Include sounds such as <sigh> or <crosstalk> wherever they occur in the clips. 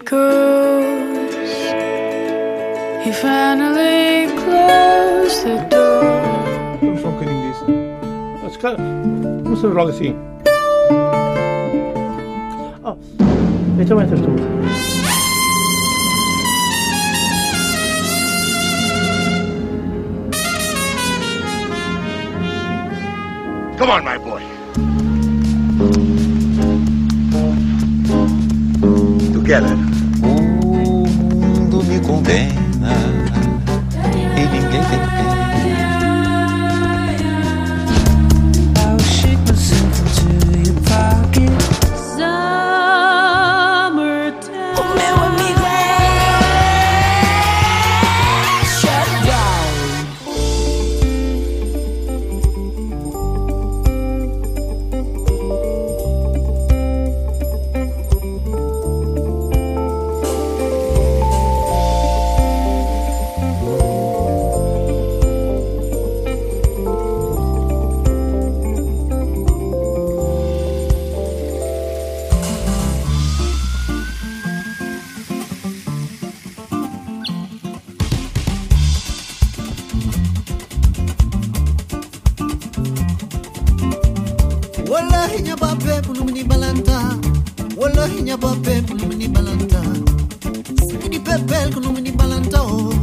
goes. He finally closed the door. Vamos só um bocadinho disso. Ah, se calhar, Vamos fazer logo assim. Oh, então entras tu. Come on, my boy. Together. O mundo me condena bel ko numini balanta o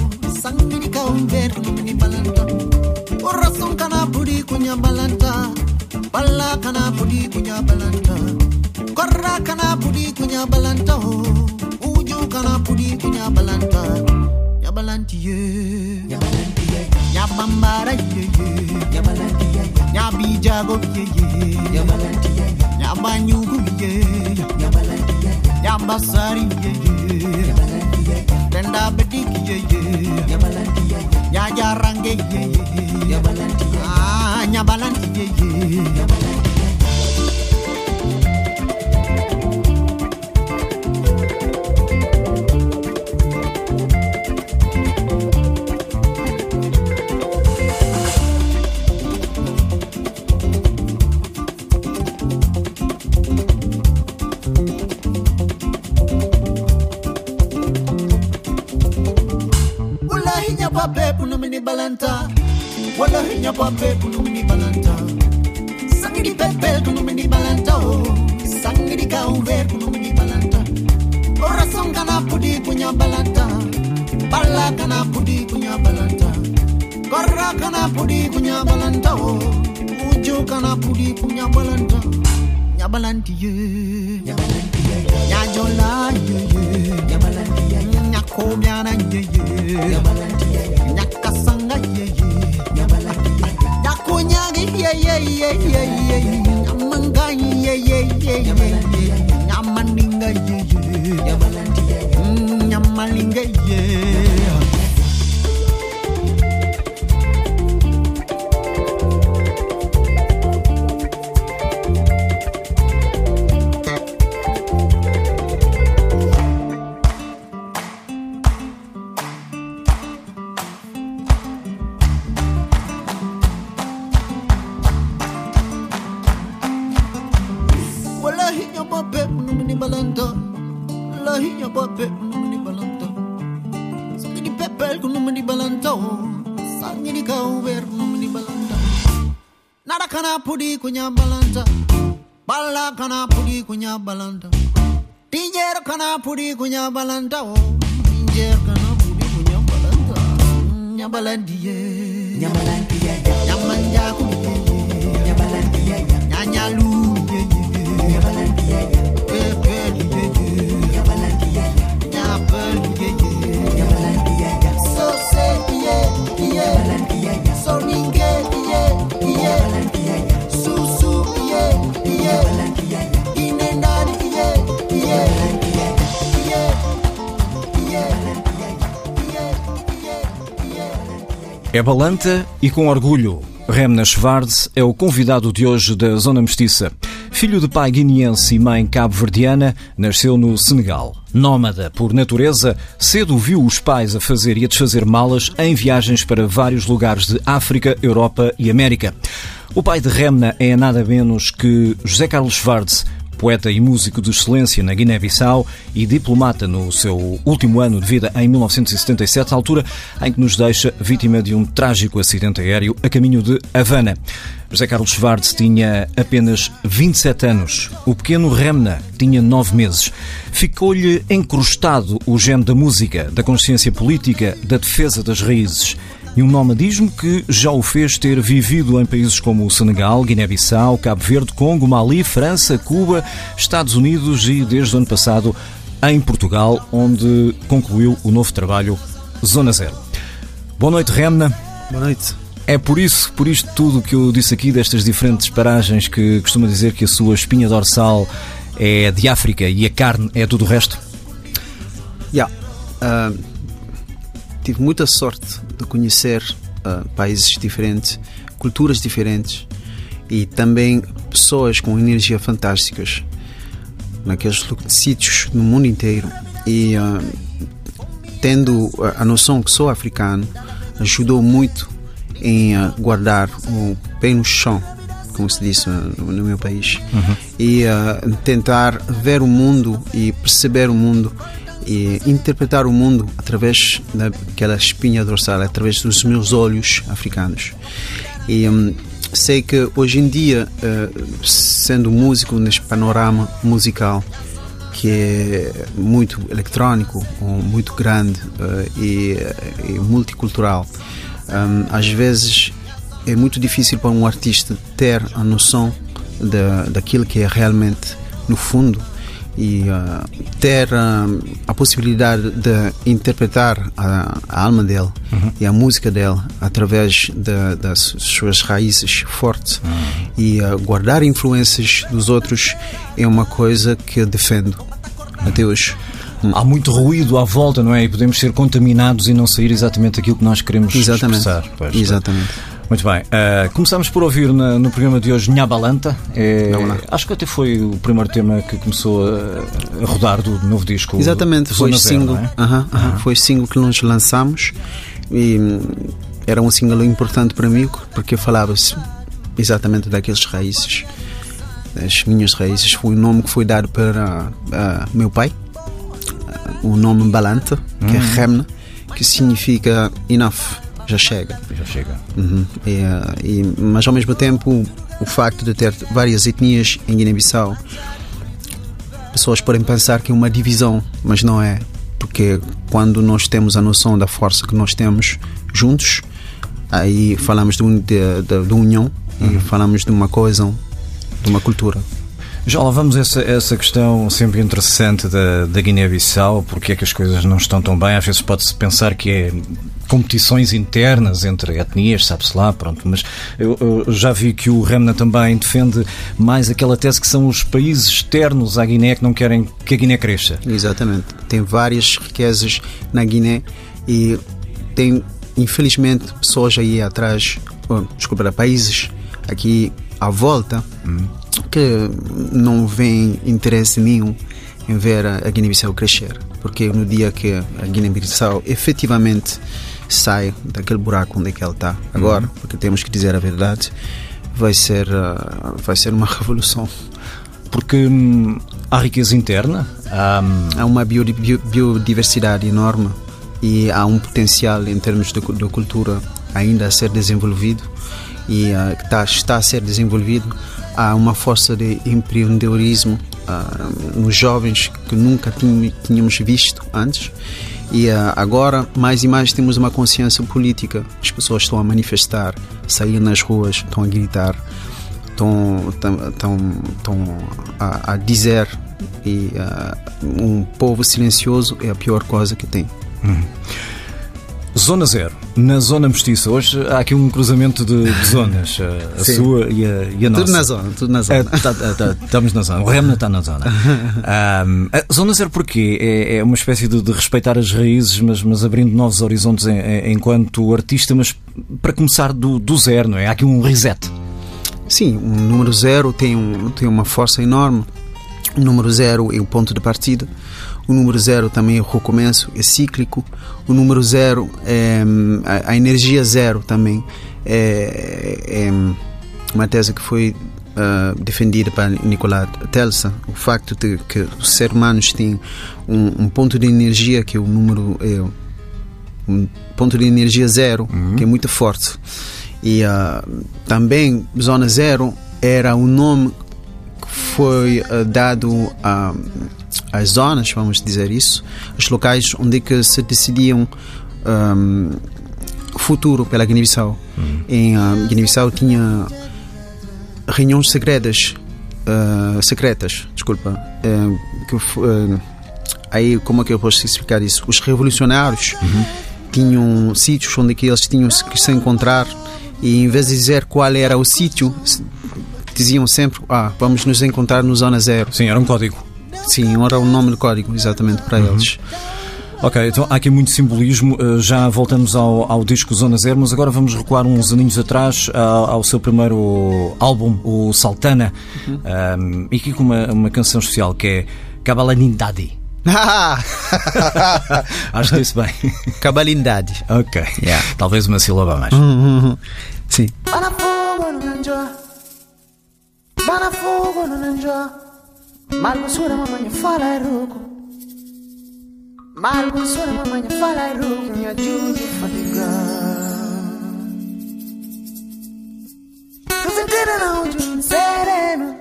sangini ka um ber ko numini balanta o rasun kana budi kunya balanta balla kana budi kunya balanta korra kana budi kunya balanta o uju kana budi kunya balanta ya balanti ye ya balanti ye ya bambara ye ye ya balanti ye ya bijago ye ye ya balanti ye ya banyugu ye ya balanti ye ya basari ye ye tenda bediki ye ye nyabalanti ye. Nyajarange ye ye. Nyabalanti ye. Ah nyabalanti ye. ye nyabalanti balanta. Wallahi nyababe punumni balanta. Sangidi pepel punumni balanta o sangidi kauver punumni balanta. Orason kana pudi kunya balanta. Balla kana pudi kunya balanta. Korra kana pudi kunya balanta o uju kana pudi kunya balanta. Nyabalanti ye nyajola ye ye. Nyabalanti ye nyakobyana ye ye nyabalanti ye nyakasanga yeah. yeye nyabalanga yeye nyakunyagi yeye yeye yeye nyamanga yeye yeye nyamaninga yeye nyabalanga yeye nyamalinga yeye pudi kunya balanta. Balla kana pudi kunya balanta. Tijer kana pudi kunya balanta oh. o tijer kana pudi kunya balanta. Nyabalandiye nyabalandiye É balanta e com orgulho. Remna Schwartz é o convidado de hoje da Zona Mestiça. Filho de pai guineense e mãe cabo-verdiana, nasceu no Senegal. Nómada por natureza, cedo viu os pais a fazer e a desfazer malas em viagens para vários lugares de África, Europa e América. O pai de Remna é nada menos que José Carlos Schwartz, poeta e músico de excelência na Guiné-Bissau e diplomata no seu último ano de vida em 1977, altura em que nos deixa vítima de um trágico acidente aéreo a caminho de Havana. José Carlos Schwartz tinha apenas 27 anos. O pequeno Remna tinha 9 meses. Ficou-lhe encrustado o gene da música, da consciência política, da defesa das raízes. E um nomadismo que já o fez ter vivido em países como o Senegal, Guiné-Bissau, Cabo Verde, Congo, Mali, França, Cuba, Estados Unidos e, desde o ano passado, em Portugal, onde concluiu o novo trabalho Zona Zero. Boa noite, Remna. Boa noite. É por isso, por isto tudo que eu disse aqui, destas diferentes paragens, que costuma dizer que a sua espinha dorsal é de África e a carne é tudo o resto? Yeah. Uh, tive muita sorte de conhecer uh, países diferentes, culturas diferentes e também pessoas com energia fantásticas naqueles sítios no mundo inteiro. E uh, tendo a noção que sou africano, ajudou muito em uh, guardar o pé no chão, como se diz no, no meu país, Uhum. e uh, tentar ver o mundo e perceber o mundo e interpretar o mundo através daquela espinha dorsal, através dos meus olhos africanos. E hum, sei que hoje em dia, uh, sendo músico neste panorama musical, que é muito eletrónico, muito grande uh, e, e, multicultural. Um, às vezes é muito difícil para um artista ter a noção da, daquilo que é realmente no fundo e uh, ter uh, a possibilidade de interpretar a, a alma dele uhum. e a música dele através de, das suas raízes fortes uhum. e uh, guardar influências dos outros é uma coisa que eu defendo uhum. até hoje. Há muito ruído à volta, não é? E podemos ser contaminados e não sair exatamente aquilo que nós queremos exatamente. expressar. Pois, exatamente. Muito bem. Uh, começamos por ouvir na, no programa de hoje Nhabalanta. É, acho que até foi o primeiro tema que começou a, a rodar do novo disco. Exatamente, foi o single. É? Uh -huh, uh -huh. Foi o single que nós lançamos e hum, era um single importante para mim porque falava-se exatamente daqueles raízes, das minhas raízes. Foi o nome que foi dado para meu pai, o nome Balanta, que Uhum. é Remna, que significa enough já chega. Já chega. Uhum. E, e, mas ao mesmo tempo, o facto de ter várias etnias em Guiné-Bissau, pessoas podem pensar que é uma divisão, mas não é. Porque quando nós temos a noção da força que nós temos juntos, aí falamos de, de, de, de união uhum. e falamos de uma coesão, de uma cultura. Já lá vamos a essa, essa questão sempre interessante da, da Guiné-Bissau, porque é que as coisas não estão tão bem. Às vezes pode-se pensar que é competições internas entre etnias, sabe-se lá, pronto. Mas eu, eu, já vi que o Remna também defende mais aquela tese que são os países externos à Guiné que não querem que a Guiné cresça. Exatamente. Tem várias riquezas na Guiné e tem, infelizmente, pessoas aí atrás, oh, desculpa, países aqui à volta. Hum que não vem interesse nenhum em ver a Guiné-Bissau crescer, porque no dia que a Guiné-Bissau efetivamente sai daquele buraco onde é que ela está agora, uhum. porque temos que dizer a verdade, vai ser uh, vai ser uma <laughs> revolução. Porque hum, há riqueza interna, há, hum... há uma biodiversidade enorme e há um potencial em termos de, de cultura ainda a ser desenvolvido e uh, está, está a ser desenvolvido há uma força de empreendedorismo uh, nos jovens que nunca tínhamos visto antes. E uh, agora mais e mais temos uma consciência política. As pessoas estão a manifestar sair nas ruas estão a gritar estão, estão, estão a, a dizer. E uh, um povo silencioso é a pior coisa que tem. Uhum. Zona Zero, na Zona Mestiça. Hoje há aqui um cruzamento de, de zonas, a, a sua e a, e a nossa. Tudo na zona, tudo na zona. É, tá, tá, estamos na zona, o Remna está na zona. <laughs> um, Zona Zero porquê? É, é uma espécie de, de, respeitar as raízes, mas, mas abrindo novos horizontes em, em, enquanto artista, mas para começar do, do zero, não é? Há aqui um reset. Sim, o um número zero tem, um, tem uma força enorme. O número zero é o ponto de partida. O número zero também é o recomeço, é cíclico. O número zero é a, a energia zero também é, é, uma tese que foi ah, defendida para Nikola Tesla, o facto de que os seres humanos têm um, um ponto de energia que é o número é um ponto de energia zero, que é muito forte. E ah, também zona zero era o nome que foi ah, dado a às zonas, vamos dizer isso, os locais onde que se decidiam o futuro pela Guiné-Bissau. Em ah, Guiné-Bissau tinha reuniões secretas, ah, secretas, desculpa, ah, que ah, aí como é que eu posso explicar isso? Os revolucionários tinham sítios onde que eles tinham que se encontrar e em vez de dizer qual era o sítio, diziam sempre, ah, vamos nos encontrar no Zona Zero. Sim, era um código. Sim, era o nome do código, exatamente, para eles. Ok, então há aqui muito simbolismo. Uh, Já voltamos ao, ao disco Zona Zero, mas agora vamos recuar uns aninhos atrás ao, ao seu primeiro álbum, o Saltana, Um, e aqui com uma, uma canção especial que é Cabalanindade. <laughs> Acho que disse bem. Cabalindade. ok. Yeah. Talvez uma sílaba a mais. Sim. Bana fogo no nanjua Bana fogo no nanjua Malgo sura mamãe fala rugo Malgo sura mamãe fala rugo Minha jude fadiga. Tô sentindo não de um sereno.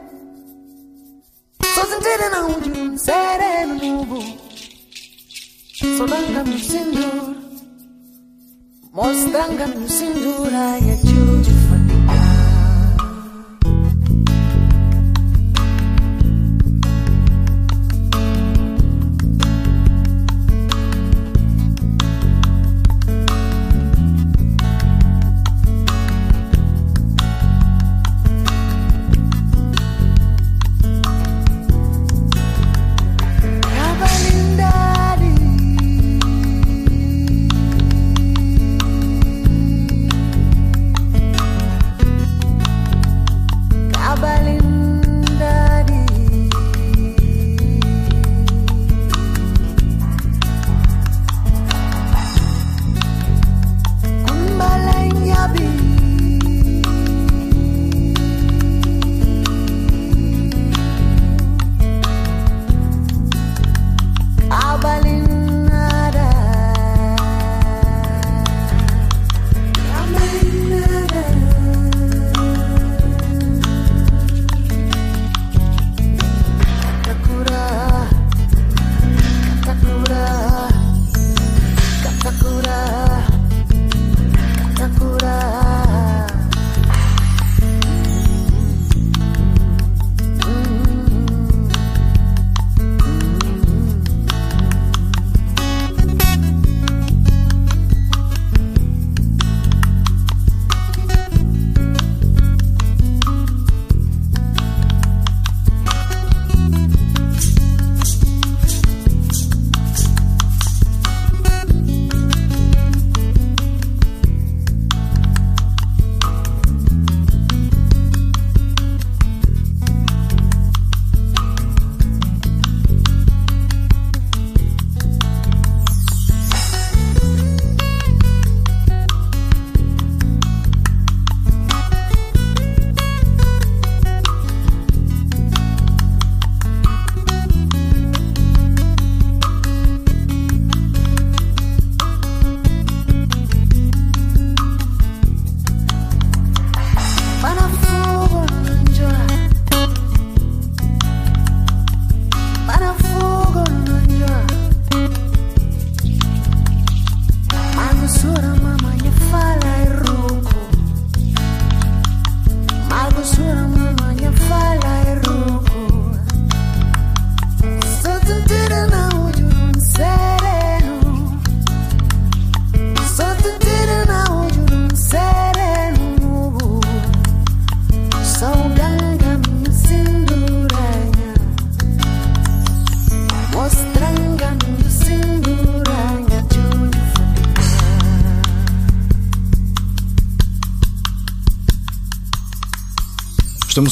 Tô sentindo não de um sereno nubo Só danga no cindur Mostranga no cintura E a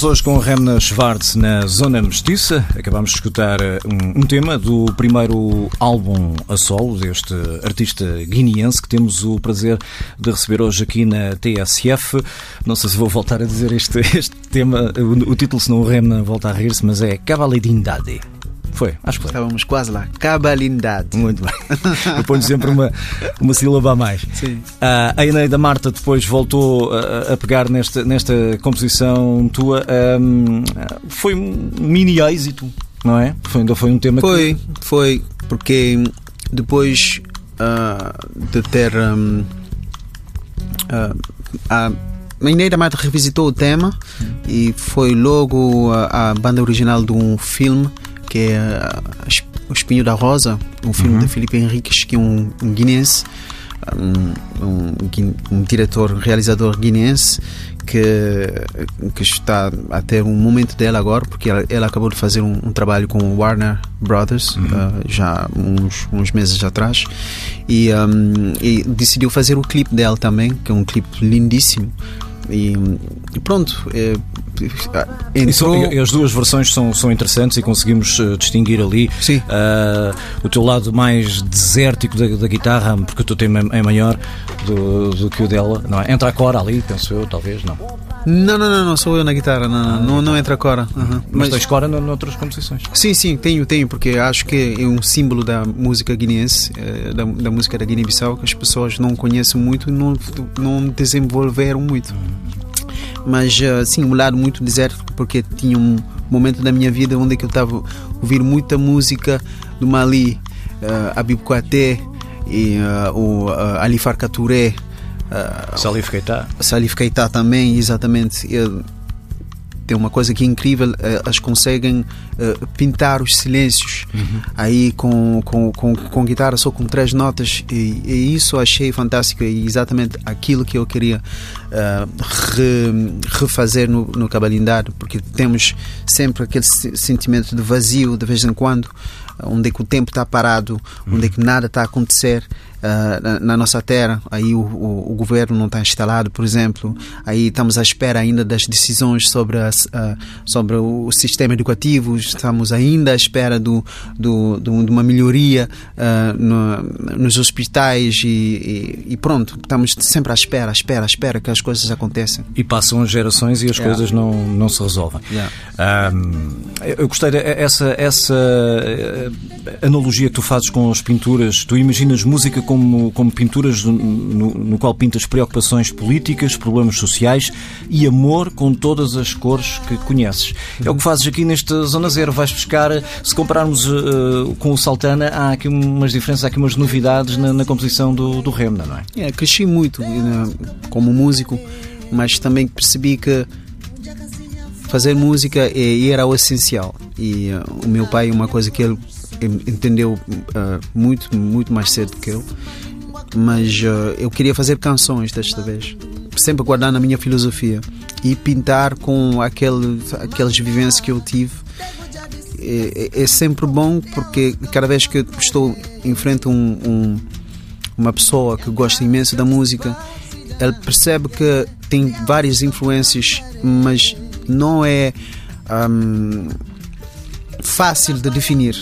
Estamos hoje com Remna Schwartz na Zona Mestiça. Acabamos de escutar eh, um, um, tema do primeiro álbum a solo deste artista guineense que temos o prazer de receber hoje aqui na TSF. Não sei se vou voltar a dizer este, <laughs> este tema, o, o título, se não o Remna volta a rir-se, mas é Cavalidindade. Foi, acho que foi. Estávamos quase lá. Cabalindade. Muito bem. <laughs> Eu ponho sempre uma, uma sílaba a mais. Sim. Uh, a Eneida Marta depois voltou a, a, pegar nesta, nesta composição tua. Um, foi um mini êxito, não é? Foi, ainda foi um tema Foi, que... foi, porque depois uh, de ter. Um, uh, a Eneida Marta revisitou o tema e foi logo a, a banda original de um filme que é O Espinho da Rosa, um filme Uhum. de Felipe Henriques, que é um, um guinense, um, um, um diretor, realizador guinense, que, que está a ter um momento dela agora, porque ela, ela acabou de fazer um, um trabalho com o Warner Brothers, ah, já uns, uns meses atrás, e, um, e decidiu fazer o clipe dela também, que é um clipe lindíssimo. E, e pronto, é, entrou. e as duas versões são, são interessantes e conseguimos eh, distinguir ali ah, o teu lado mais desértico da, da guitarra, porque o teu tema é maior do, do que o dela, não é? Entra a cora ali, penso eu, talvez, não. Não, não, não, não, sou eu na guitarra, não, não, não, não entra cora. aham. Mas, tens cora no- noutras composições. Sim, sim, tenho, tenho, porque acho que é um símbolo da música guineense, eh, da, da música da Guiné-Bissau, que as pessoas não conhecem muito e não, não desenvolveram muito. Mas, eh, sim, um lado muito desértico, porque tinha um momento da minha vida onde é eu estava a ouvir muita música do Mali, uh, Abib Kouaté e eh, o uh, Ali Farka Touré, eh, Salif Keita. Salif Keita também, exatamente. Ele tem uma coisa que é incrível, eh, elas conseguem eh, pintar os silêncios. Aí com, com, com, com guitarra só com três notas e, e isso eu achei fantástico. E exatamente aquilo que eu queria eh, re- refazer no, no Cabalindade, porque temos sempre aquele se- sentimento de vazio de vez em quando, onde é que o tempo está parado, onde é que nada está a acontecer ah, na, na nossa terra, aí o, o, o governo não está instalado, por exemplo, aí estamos à espera ainda das decisões sobre, as, ah, sobre o sistema educativo, estamos ainda à espera do, do, do- de uma melhoria ah, no- nos hospitais e, e- e pronto, estamos sempre à espera, à espera, à espera que as coisas aconteçam. E passam as gerações e as Yeah. coisas não, não se resolvem. Yeah. Ahm, eu gostei dessa essa eh, analogia que tu fazes com as pinturas. Tu imaginas música como, como pinturas no, no- qual pintas preocupações políticas, problemas sociais e amor com todas as cores que conheces. É o que fazes aqui nesta Zona Zero. Vais buscar, se compararmos eh, com o Saltana, há aqui umas diferenças, há aqui umas novidades na, na composição do, do Remna, não é? É, cresci muito eh, como músico, mas também percebi que fazer música é- era o essencial. E eh, o meu pai, uma coisa que ele entendeu eh, muito, muito mais cedo que eu, mas eh, eu queria fazer canções desta vez, sempre guardando a minha filosofia e pintar com aquele, aquelas vivências que eu tive. É, é- é sempre bom porque cada vez que eu estou em frente a um- um, uma pessoa que gosta imenso da música, ele percebe que tem várias influências, mas não é hum, fácil de definir.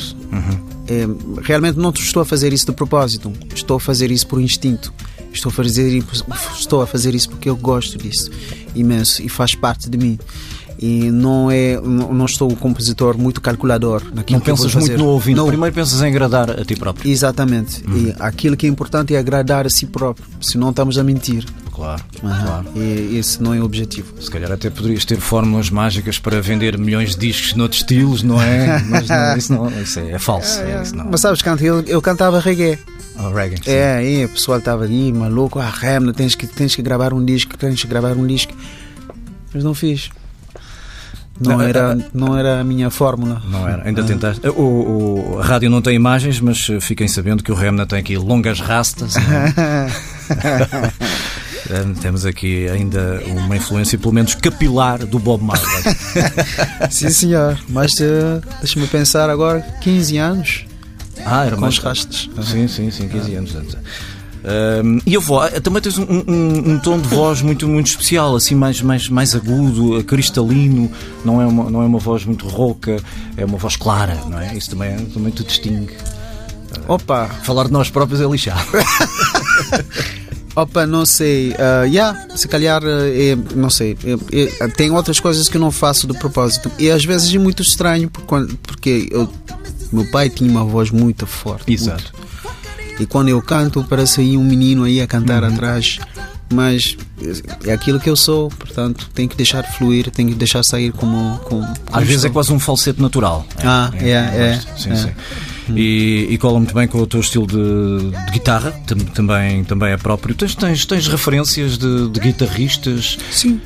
É, realmente não estou a fazer isso de propósito, estou a fazer isso por instinto. Estou a fazer, estou a fazer isso porque eu gosto disso imenso e faz parte de mim. E não é, não estou um compositor muito calculador naquilo Não que pensas muito no ouvinte. Não, Primeiro pensas em agradar a ti próprio. Exatamente. E aquilo que é importante é agradar a si próprio, senão estamos a mentir. Claro, Aham. claro. E esse não é o objetivo. Se calhar até poderias ter fórmulas mágicas para vender milhões de discos noutros estilos, não é? <laughs> Mas não, isso, não, isso é, é falso. É, isso não. Mas sabes, eu, eu cantava reggae. Oh, reggae. É, e o pessoal estava ali, maluco, ah, Remna, tens que, tens que gravar um disco, tens que gravar um disco. Mas não fiz. Não era, ah, não era a minha fórmula. Não era, ainda Ah. tentaste. O, o- a rádio não tem imagens, mas fiquem sabendo que o Remna tem aqui longas rastas. <laughs> Temos aqui ainda uma influência, pelo menos capilar, do Bob Marley. <laughs> Sim, senhor. Mas eh, deixa-me pensar agora, 15 anos Ah, era com mais os rastos. Sim, sim, sim, 15 anos. Ahm, e a voz, também tens um, um- um tom de voz muito, muito especial, assim, mais, mais, mais agudo, cristalino, não é, uma, não é uma voz muito rouca, é uma voz clara, não é? Isso também, também te distingue. Opa, Falar de nós próprios é lixado. <laughs> opa, não sei. ah, yeah, se calhar, eh, é, não sei. é- é- tem outras coisas que eu não faço de propósito. E às vezes é muito estranho por quando- porque eu, meu pai tinha uma voz muito forte. Exato. muito. E quando eu canto, parece aí um menino aí a cantar Uhum. atrás. Mas é aquilo que eu sou, portanto, tenho que deixar fluir, tenho que deixar sair como. como Às vezes é quase um falsete natural. Ah, é, é, gosto. Sim, é. sim. E, e cola muito bem com o teu estilo de, de guitarra, tam- também, também é próprio. Tens, tens, tens referências de, de guitarristas Sim.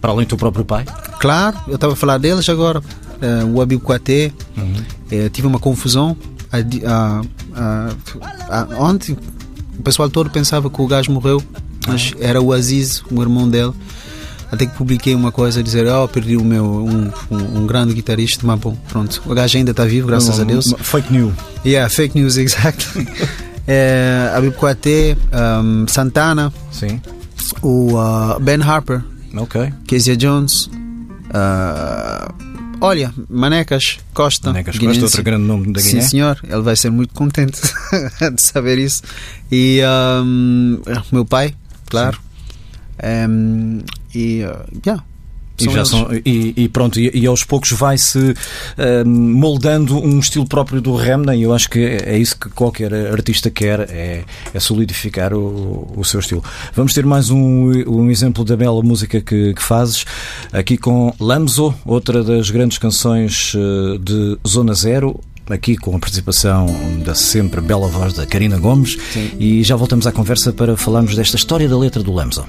para além do teu próprio pai? Claro, eu estava a falar deles agora. Eh, o Abib Kouaté, Uhum. eh, tive uma confusão. A- ontem o pessoal todo pensava que o gajo morreu, mas Ah. era o Aziz, o irmão dele. Até que publiquei uma coisa a dizer: Oh, perdi o meu, um, um, um grande guitarrista. Mas bom, pronto, o gajo ainda está vivo, graças a Deus. Fake news. Yeah, fake news, <laughs> exactly. é, Abib Kouaté, um, Santana, Sim. o uh, Ben Harper, Ok. Kezia Jones, ah, olha, Manecas Costa. Manecas Costa, guineense. outro grande nome da Sim, Guiné. senhor, ele vai ser muito contente <laughs> de saber isso. E ahm, meu pai, claro. Ahm, e, ah, yeah, E, já são- e- e pronto, e, e aos poucos vai-se ah, moldando um estilo próprio do Remna e eu acho que é isso que qualquer artista quer, é, é solidificar o, o seu estilo. Vamos ter mais um, um exemplo da bela música que, que fazes, aqui com Lamzo, outra das grandes canções ah, de Zona Zero. Aqui com a participação da sempre bela voz da Karina Gomes e já voltamos à conversa para falarmos desta história da letra do Lamzo.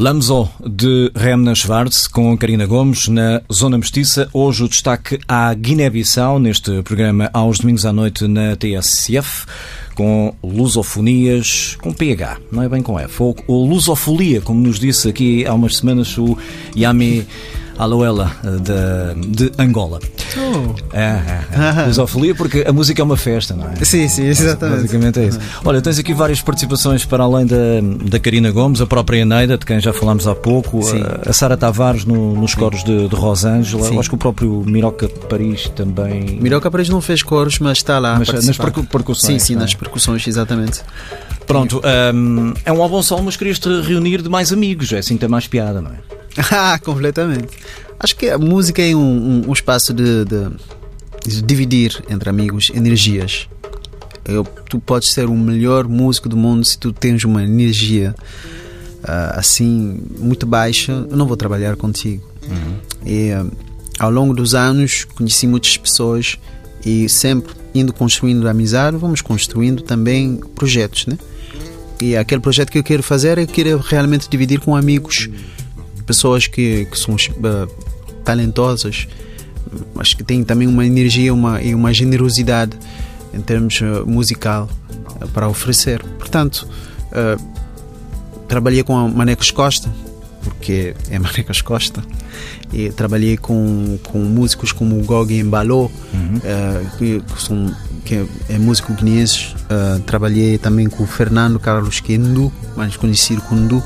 Lamzo de Remna Schwartz com Karina Gomes na Zona Mestiça. Hoje o destaque à Guiné-Bissau neste programa aos domingos à noite na TSF com lusofonias com PH, não é bem com F, ou, ou lusofolia, como nos disse aqui há umas semanas o Yami Aloela de, de Angola. Oh. É, é. Lusofolia porque a música é uma festa, não é? Sim, sim, exatamente. Basicamente é isso. Olha, tens aqui várias participações para além da, da Karina Gomes, a própria Eneida, de quem já falámos há pouco, Sim. a, a Sara Tavares no- nos coros de, de Rosângela, Sim. eu acho que o próprio Miroca de Paris também. Miroca Paredes não fez coros, mas está lá. Mas, nas percu- percussões, Sim, sim, é? nas percussões, exatamente. Pronto, hum, é um álbum solo, mas querias-te reunir de mais amigos, é assim que tem mais piada, não é? <laughs> Ah, completamente. Acho que a música é um, um- um espaço de, de- de dividir entre amigos energias. Eu, tu podes ser o melhor músico do mundo se tu tens uma energia ah, assim muito baixa. Eu não vou trabalhar contigo. E ah, ao longo dos anos conheci muitas pessoas e sempre indo construindo amizade, vamos construindo também projetos, né? E aquele projeto que eu quero fazer é que eu quero realmente dividir com amigos, pessoas que, que são eh, talentosas, mas que têm também uma energia uma, e uma generosidade em termos eh, musical eh, para oferecer. Portanto, eh, trabalhei com a Manecos Costa, porque é <laughs> Manecos Costa, e trabalhei com, com músicos como o Gogi Embalou, eh, que, que são, que é, é músico guineense. Eh, trabalhei também com o Fernando Carlos Kendu, mais conhecido como Ndu,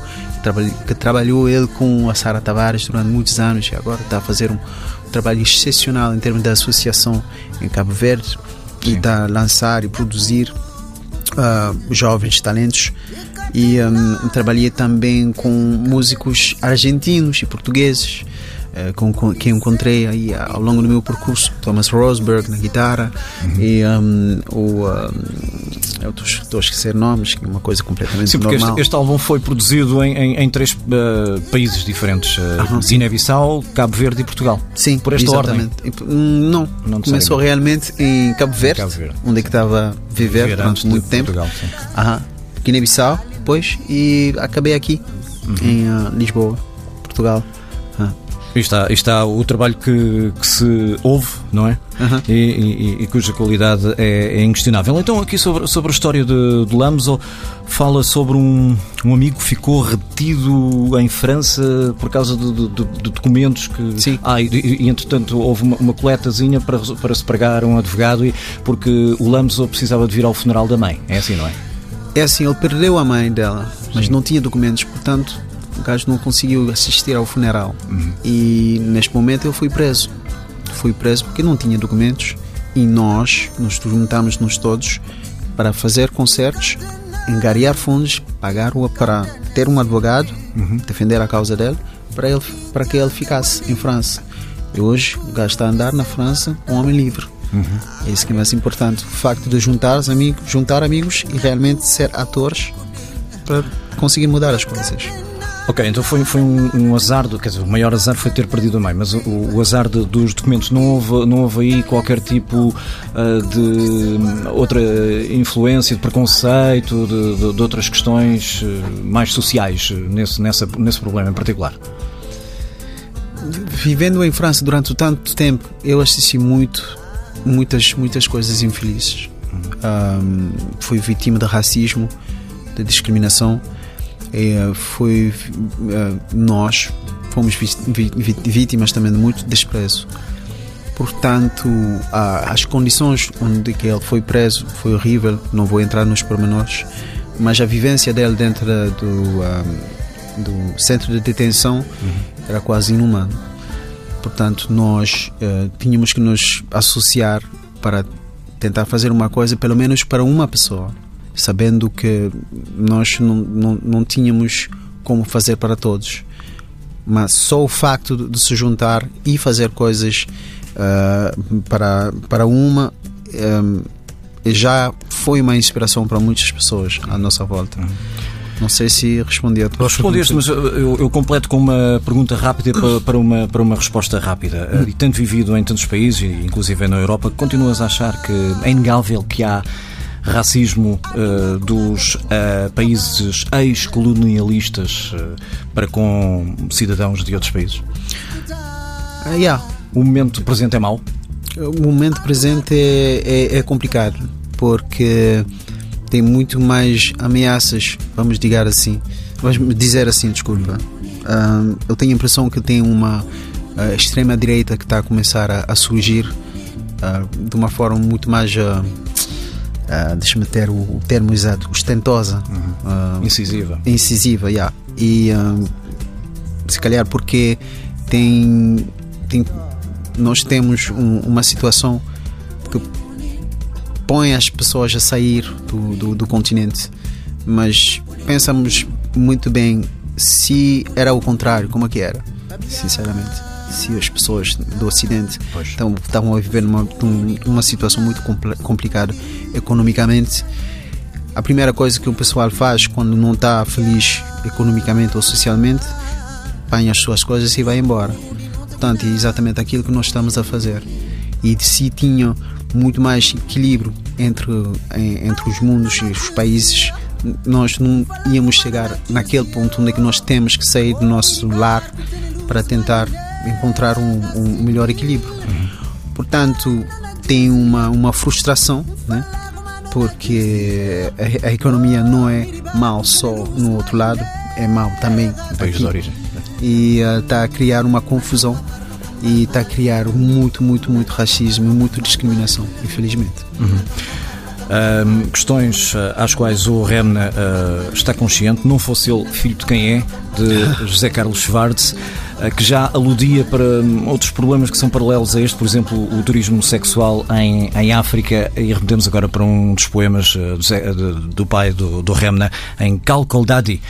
que, trabalhou ele com a Sara Tavares durante muitos anos e agora está a fazer um, um trabalho excepcional em termos da associação em Cabo Verde e está a lançar e produzir ah, jovens talentos e hum, trabalhei também com músicos argentinos e portugueses eh, com, com quem encontrei aí ao longo do meu percurso Thomas Rosberg na guitarra e hum, o hum, eu estou- a esquecer nomes que é uma coisa completamente Sim, porque normal este, este álbum foi produzido em, em- em três eh, países diferentes: Aham, sim. Guiné-Bissau, Cabo Verde e Portugal. Sim, Por esta exatamente. E, hum, Não, Não começou realmente em Cabo Verde, Cabo Verde. onde é que estava a viver durante muito tempo. Guiné-Bissau, depois, e acabei aqui, Uhum. em ah, Lisboa, Portugal. E está, está o trabalho que, que se ouve, não é? Aham. E, e- e cuja qualidade é, é inquestionável. Então, aqui sobre, sobre a história de, de Lamso, fala sobre um, um amigo que ficou retido em França por causa de, de- de- documentos que. Sim. Ah, e, e, entretanto houve uma, uma coletazinha para, para se pagar um advogado, e, porque o Lamso precisava de vir ao funeral da mãe. É assim, não é? É assim, ele perdeu a mãe dela, mas não tinha documentos, portanto, o gajo não conseguiu assistir ao funeral. E neste momento ele foi preso. Foi preso porque não tinha documentos e nós nos juntamos nos todos para fazer concertos, engariar fundos, pagar o para ter um advogado, defender a causa dele, para, ele, para que ele ficasse em França. E hoje o gajo está a andar na França, um homem livre. É isso que é mais importante. O facto de juntar os amigos, juntar amigos e realmente ser atores para conseguir mudar as coisas. Ok, então foi, foi um, um azar, do, quer dizer, o maior azar foi ter perdido a mãe, mas o, o azar de- dos documentos, não houve, não houve aí qualquer tipo ah, de hum, outra influência, de preconceito, de, de- de outras questões eh, mais sociais eh, nesse, nessa, nesse problema em particular? Vivendo em França durante tanto tempo, eu assisti muito, muitas, muitas coisas infelizes. Ahm, fui vítima de racismo, de discriminação. Eh, fui, eh, nós fomos vítimas também de muito desprezo. Portanto, as condições onde que ele foi preso foi horrível. Não vou entrar nos pormenores, mas a vivência dele dentro do, do centro de detenção era quase inumano. Portanto, nós eh, tínhamos que nos associar para tentar fazer uma coisa, pelo menos para uma pessoa, sabendo que nós não, não, não tínhamos como fazer para todos. Mas só o facto de, de se juntar e fazer coisas eh, para, para uma eh, já foi uma inspiração para muitas pessoas à nossa volta. Não sei se respondi a tua Respondeste, mas eu, eu completo com uma pergunta rápida para, para uma, para uma resposta rápida. Eh, E tendo vivido em tantos países, inclusive na Europa, continuas a achar que é inegável que há racismo eh, dos eh, países ex-colonialistas eh, para com cidadãos de outros países? Ah, yeah. O momento presente é mau? O momento presente é, é, é complicado porque tem muito mais ameaças, vamos dizer assim, vamos dizer assim, desculpa. Ah, eu tenho a impressão que tem uma ah, extrema direita que está a começar a, a surgir ah, de uma forma muito mais, ah, deixa-me ter o, o termo exato, ostentosa, ah, Incisiva. incisiva, yeah. e ah, se calhar porque tem, tem nós temos um- uma situação que põe as pessoas a sair do, do, do continente, mas pensamos muito bem se era o contrário, como é que era, sinceramente. Se as pessoas do Ocidente estão, estavam a viver numa, num- numa situação muito compl- complicada economicamente, a primeira coisa que o pessoal faz quando não está feliz economicamente ou socialmente, apanha as suas coisas e vai embora. Portanto, é exatamente aquilo que nós estamos a fazer. E se tinha muito mais equilíbrio entre, entre os mundos e os países, nós não íamos chegar naquele ponto onde é que nós temos que sair do nosso lar para tentar encontrar um, um melhor equilíbrio. Portanto, tem uma, uma frustração, né? porque a, a economia não é mal só no outro lado, é mal também No país de origem. E está a criar uma confusão e está a criar muito, muito, muito racismo e muito discriminação, infelizmente. Ahm, questões ah, às quais o Remna ah, está consciente, não fosse ele filho de quem é, de <laughs> José Carlos Schwartz, que já aludia para hum, outros problemas que são paralelos a este, por exemplo, o turismo sexual em, em África, e remetemos agora para um dos poemas ah, do, pai do, do Remna, em Calcoldadi,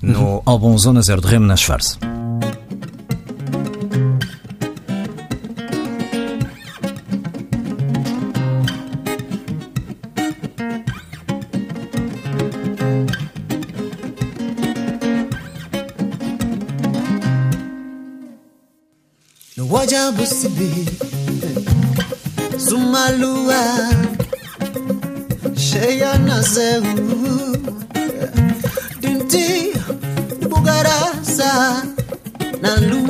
no álbum Zona Zero de Remna Schwartz. busibi Zumalua. Sheya nazeu Dinti Nibugaraza Nalu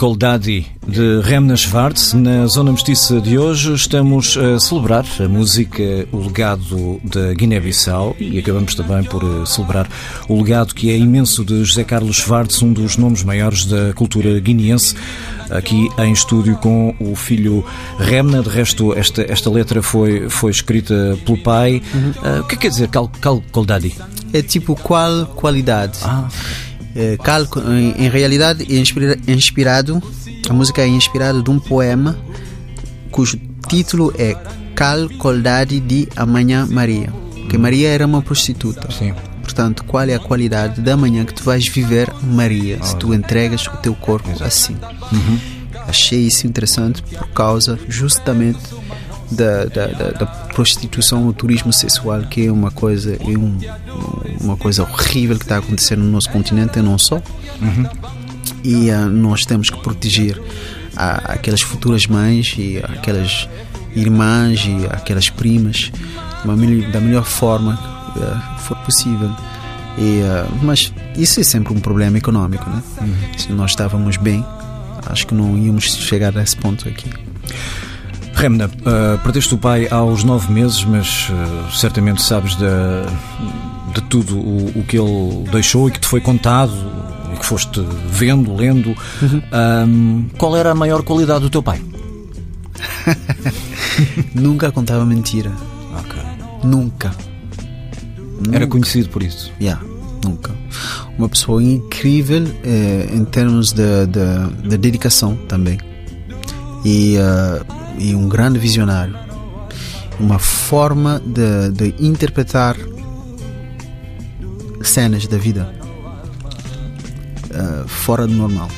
Cal Coldadi de Remna Schwartz. Na Zona Mestiça de hoje estamos a celebrar a música, o legado da Guiné-Bissau e acabamos também por eh, celebrar o legado que é imenso de José Carlos Schwartz, um dos nomes maiores da cultura guineense, aqui em estúdio com o filho Remna. De resto, esta, esta letra foi, foi escrita pelo pai. Ah, o que quer dizer Cal, Cal Coldadi? É tipo qual qualidade? Ah, É, cal, em, em realidade, é inspira- inspirado, a música é inspirada de um poema cujo título é Cal Coldade de Amanhã Maria. Que Maria era uma prostituta. sim. Portanto, qual é a qualidade da manhã que tu vais viver Maria, se tu entregas o teu corpo assim? Achei isso interessante por causa justamente da, da, da, prostituição, o turismo sexual, que é uma coisa, é um, uma coisa horrível que está acontecendo no nosso continente e não só. E ah, nós temos que proteger a- aquelas futuras mães e aquelas irmãs e aquelas primas da melhor, forma que ah, for possível. E, ah, mas isso é sempre um problema econômico, né? Se nós estávamos bem, acho que não íamos chegar a esse ponto aqui. Remna, uh, perdeste o pai aos nove meses, mas uh, certamente sabes de, de tudo o, o que ele deixou e que te foi contado e que foste vendo, lendo. Um, qual era a maior qualidade do teu pai? <laughs> Nunca contava mentira. Nunca. Era conhecido por isso. Yeah, nunca. Uma pessoa incrível eh, em termos de, de, de dedicação também. E, eh, e um grande visionário. Uma forma de, de interpretar cenas da vida eh, fora do normal.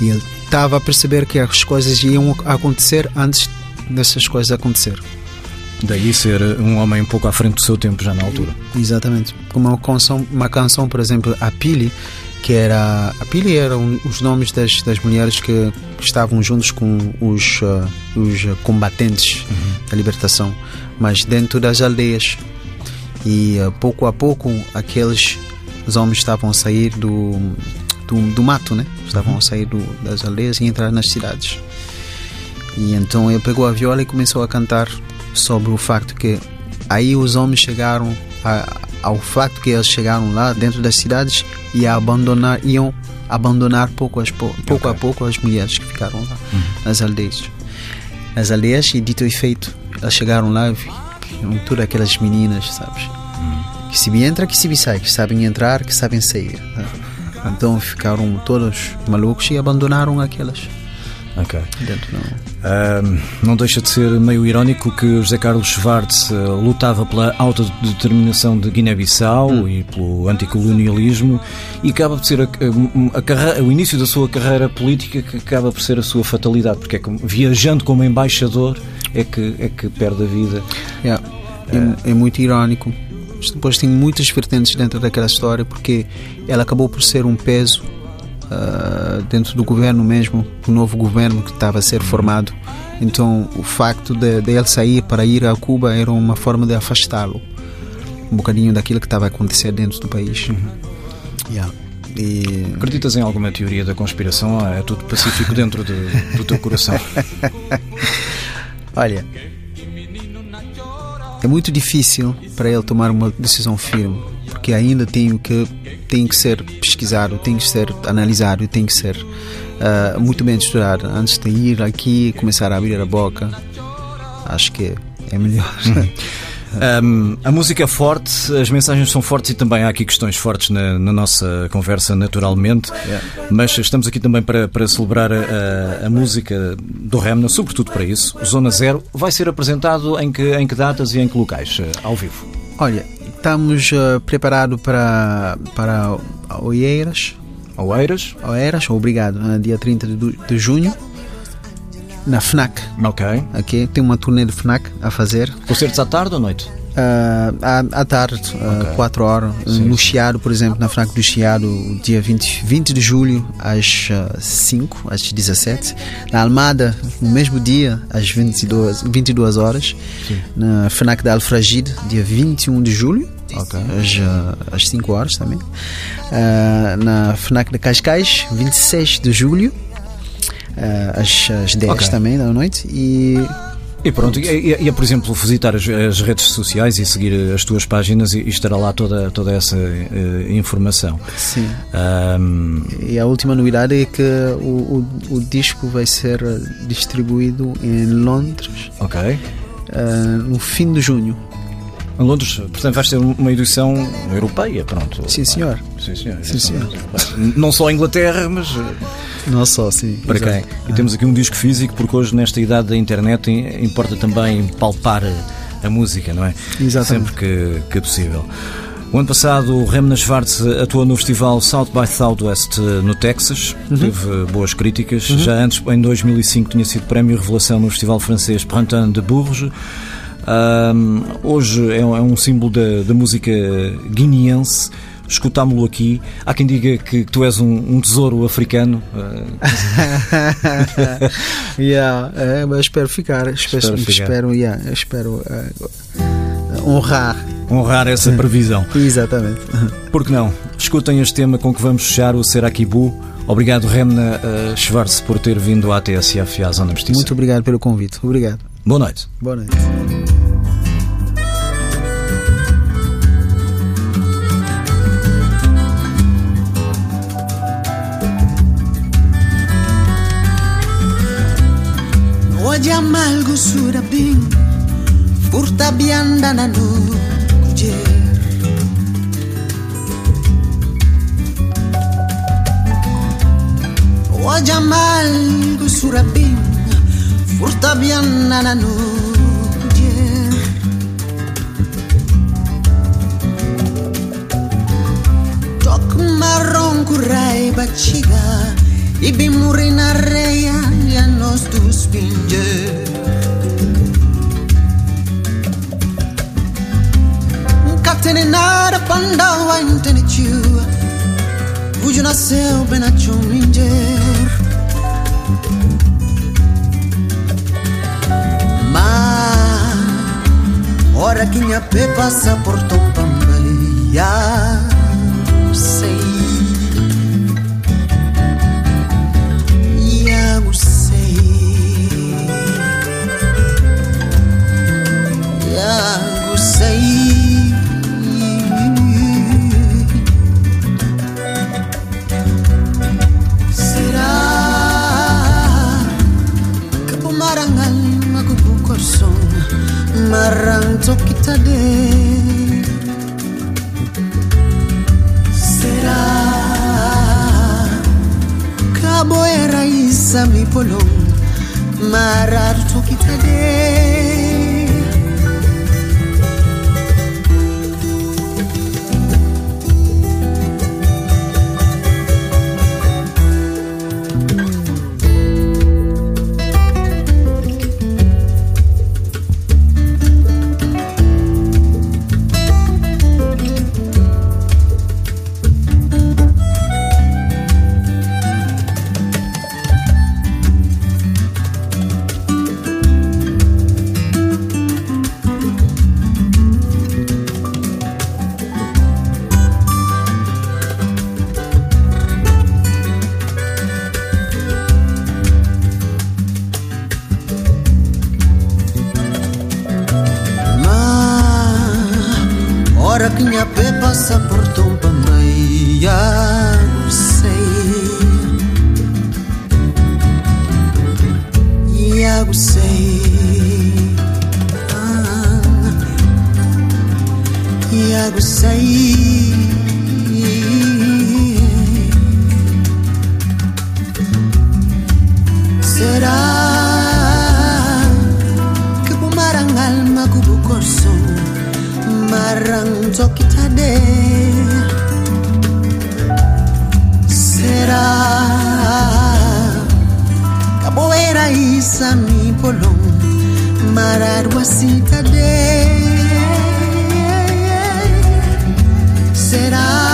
E ele estava a perceber que as coisas iam acontecer antes dessas coisas acontecer. Daí ser um homem um pouco à frente do seu tempo, já na altura. Exatamente. Como uma canção, uma canção por exemplo, a Pili, que era. A Pili eram os nomes das, das mulheres que estavam juntos com os, ah, os combatentes da libertação, mas dentro das aldeias. E ah, pouco a pouco aqueles os homens estavam a sair do, do, do mato, né? Estavam a sair do, das aldeias e entrar nas cidades. E então ele pegou a viola e começou a cantar sobre o facto que aí os homens chegaram a, ao facto que eles chegaram lá dentro das cidades e a abandonar iam abandonar pouco, as, pou- pouco a pouco as mulheres que ficaram lá nas aldeias. Nas aldeias e dito e feito, elas chegaram lá e viram todas aquelas meninas, sabes? Que se entra, que se sai, que sabem entrar, que sabem sair. né? Então ficaram todos malucos e abandonaram aquelas. Ok. Dentro não. Não deixa de ser meio irónico que José Carlos Schwartz eh, lutava pela autodeterminação de Guiné-Bissau e pelo anticolonialismo e acaba por ser a, a- a o início da sua carreira política que acaba por ser a sua fatalidade, porque é como, viajando como embaixador é que, é que perde a vida. Yeah. É, é muito irónico. Depois tem muitas vertentes dentro daquela história porque ela acabou por ser um peso ah, dentro do governo mesmo, o novo governo que estava a ser formado. Então o facto de, de ele sair para ir a Cuba era uma forma de afastá-lo um bocadinho daquilo que estava a acontecer dentro do país. Yeah. E Acreditas em alguma teoria da conspiração? Ah, É tudo pacífico dentro de- do teu coração. <laughs> Olha, é muito difícil para ele tomar uma decisão firme, porque ainda tem o que tem que ser pesquisado, tem que ser analisado, tem que ser ah, muito bem estudado antes de ir aqui e começar a abrir a boca. Acho que é melhor. Um, a música é forte, as mensagens são fortes e também há aqui questões fortes na, na nossa conversa, naturalmente. Mas estamos aqui também para, para celebrar a, a música do Remna, sobretudo para isso. Zona Zero vai ser apresentado em que, em que datas e em que locais, eh, ao vivo? Olha, estamos ah, preparados para para Oeiras, Oeiras? Oeiras, obrigado, ah, dia 30 de, de junho, na FNAC. Ok. Aqui tem uma turnê de FNAC a fazer. Concertos à tarde ou à noite? Ah, à, à tarde, Ok. 4 horas. Sim, no sim. Chiado, por exemplo, na Franco do Chiado, dia 20, 20 de julho, às 5, às 17. Na Almada, no mesmo dia, às 22, 22 horas. Na FNAC da Alfragide, dia 21 de julho. Ok. Às, ah, às 5 horas também. Ah, na FNAC de Cascais, 26 de julho, ah, às, às 10 Ok. também da noite. E E pronto, e, e- e é, por exemplo, visitar as, as redes sociais e seguir as tuas páginas e, e estará lá toda, toda essa eh, informação. sim. Ahm, E a última novidade é que o, o, o disco vai ser distribuído em Londres ok. eh, no fim de junho. Londres, portanto, vais ter uma edição europeia, pronto. Sim, senhor. Sim, senhor. Sim, senhor. Não só a Inglaterra, mas eh, Não só, sim. para Exato. quem? E temos aqui um disco físico, porque hoje, nesta idade da internet, im- importa também palpar a, a música, não é? Exatamente. Sempre que, que é possível. O ano passado, o Remna Schwartz atuou no festival South by Southwest eh, no Texas, Uhum. teve eh, boas críticas. Já antes, em 2005, tinha sido prémio Revelação no festival francês Printemps de Bourges. Ahm, hoje é, um- é um símbolo da, da música guineense. Escutámo-lo aqui. Há quem diga que tu és um, um tesouro africano. <laughs> yeah, é, mas espero ficar. Espero, Espero ficar. espero, yeah, espero eh, honrar. honrar essa previsão. <laughs> Exatamente. Por que não? Escutem este tema com que vamos fechar o Serakibu. Obrigado, Remna eh, Schwartz, por ter vindo à TSF e à Zona Mestiça. Muito obrigado pelo convite. Obrigado. Boa noite. Boa noite. Wajamal gusura bing Furta bianda na no kujer Wajamal gusura bing Furta bianda na kujer Tok marron kurai bachiga Ibi murina reya ya nos dos pinger Katene nada panda wa intene chiu Uju nasceu bem na chuminger Ora que minha pe passa por Topambaia arranzo kitade Será Cabo era isa mi polong Marar to kitade Oera isa mi polong Mararwa sita de Será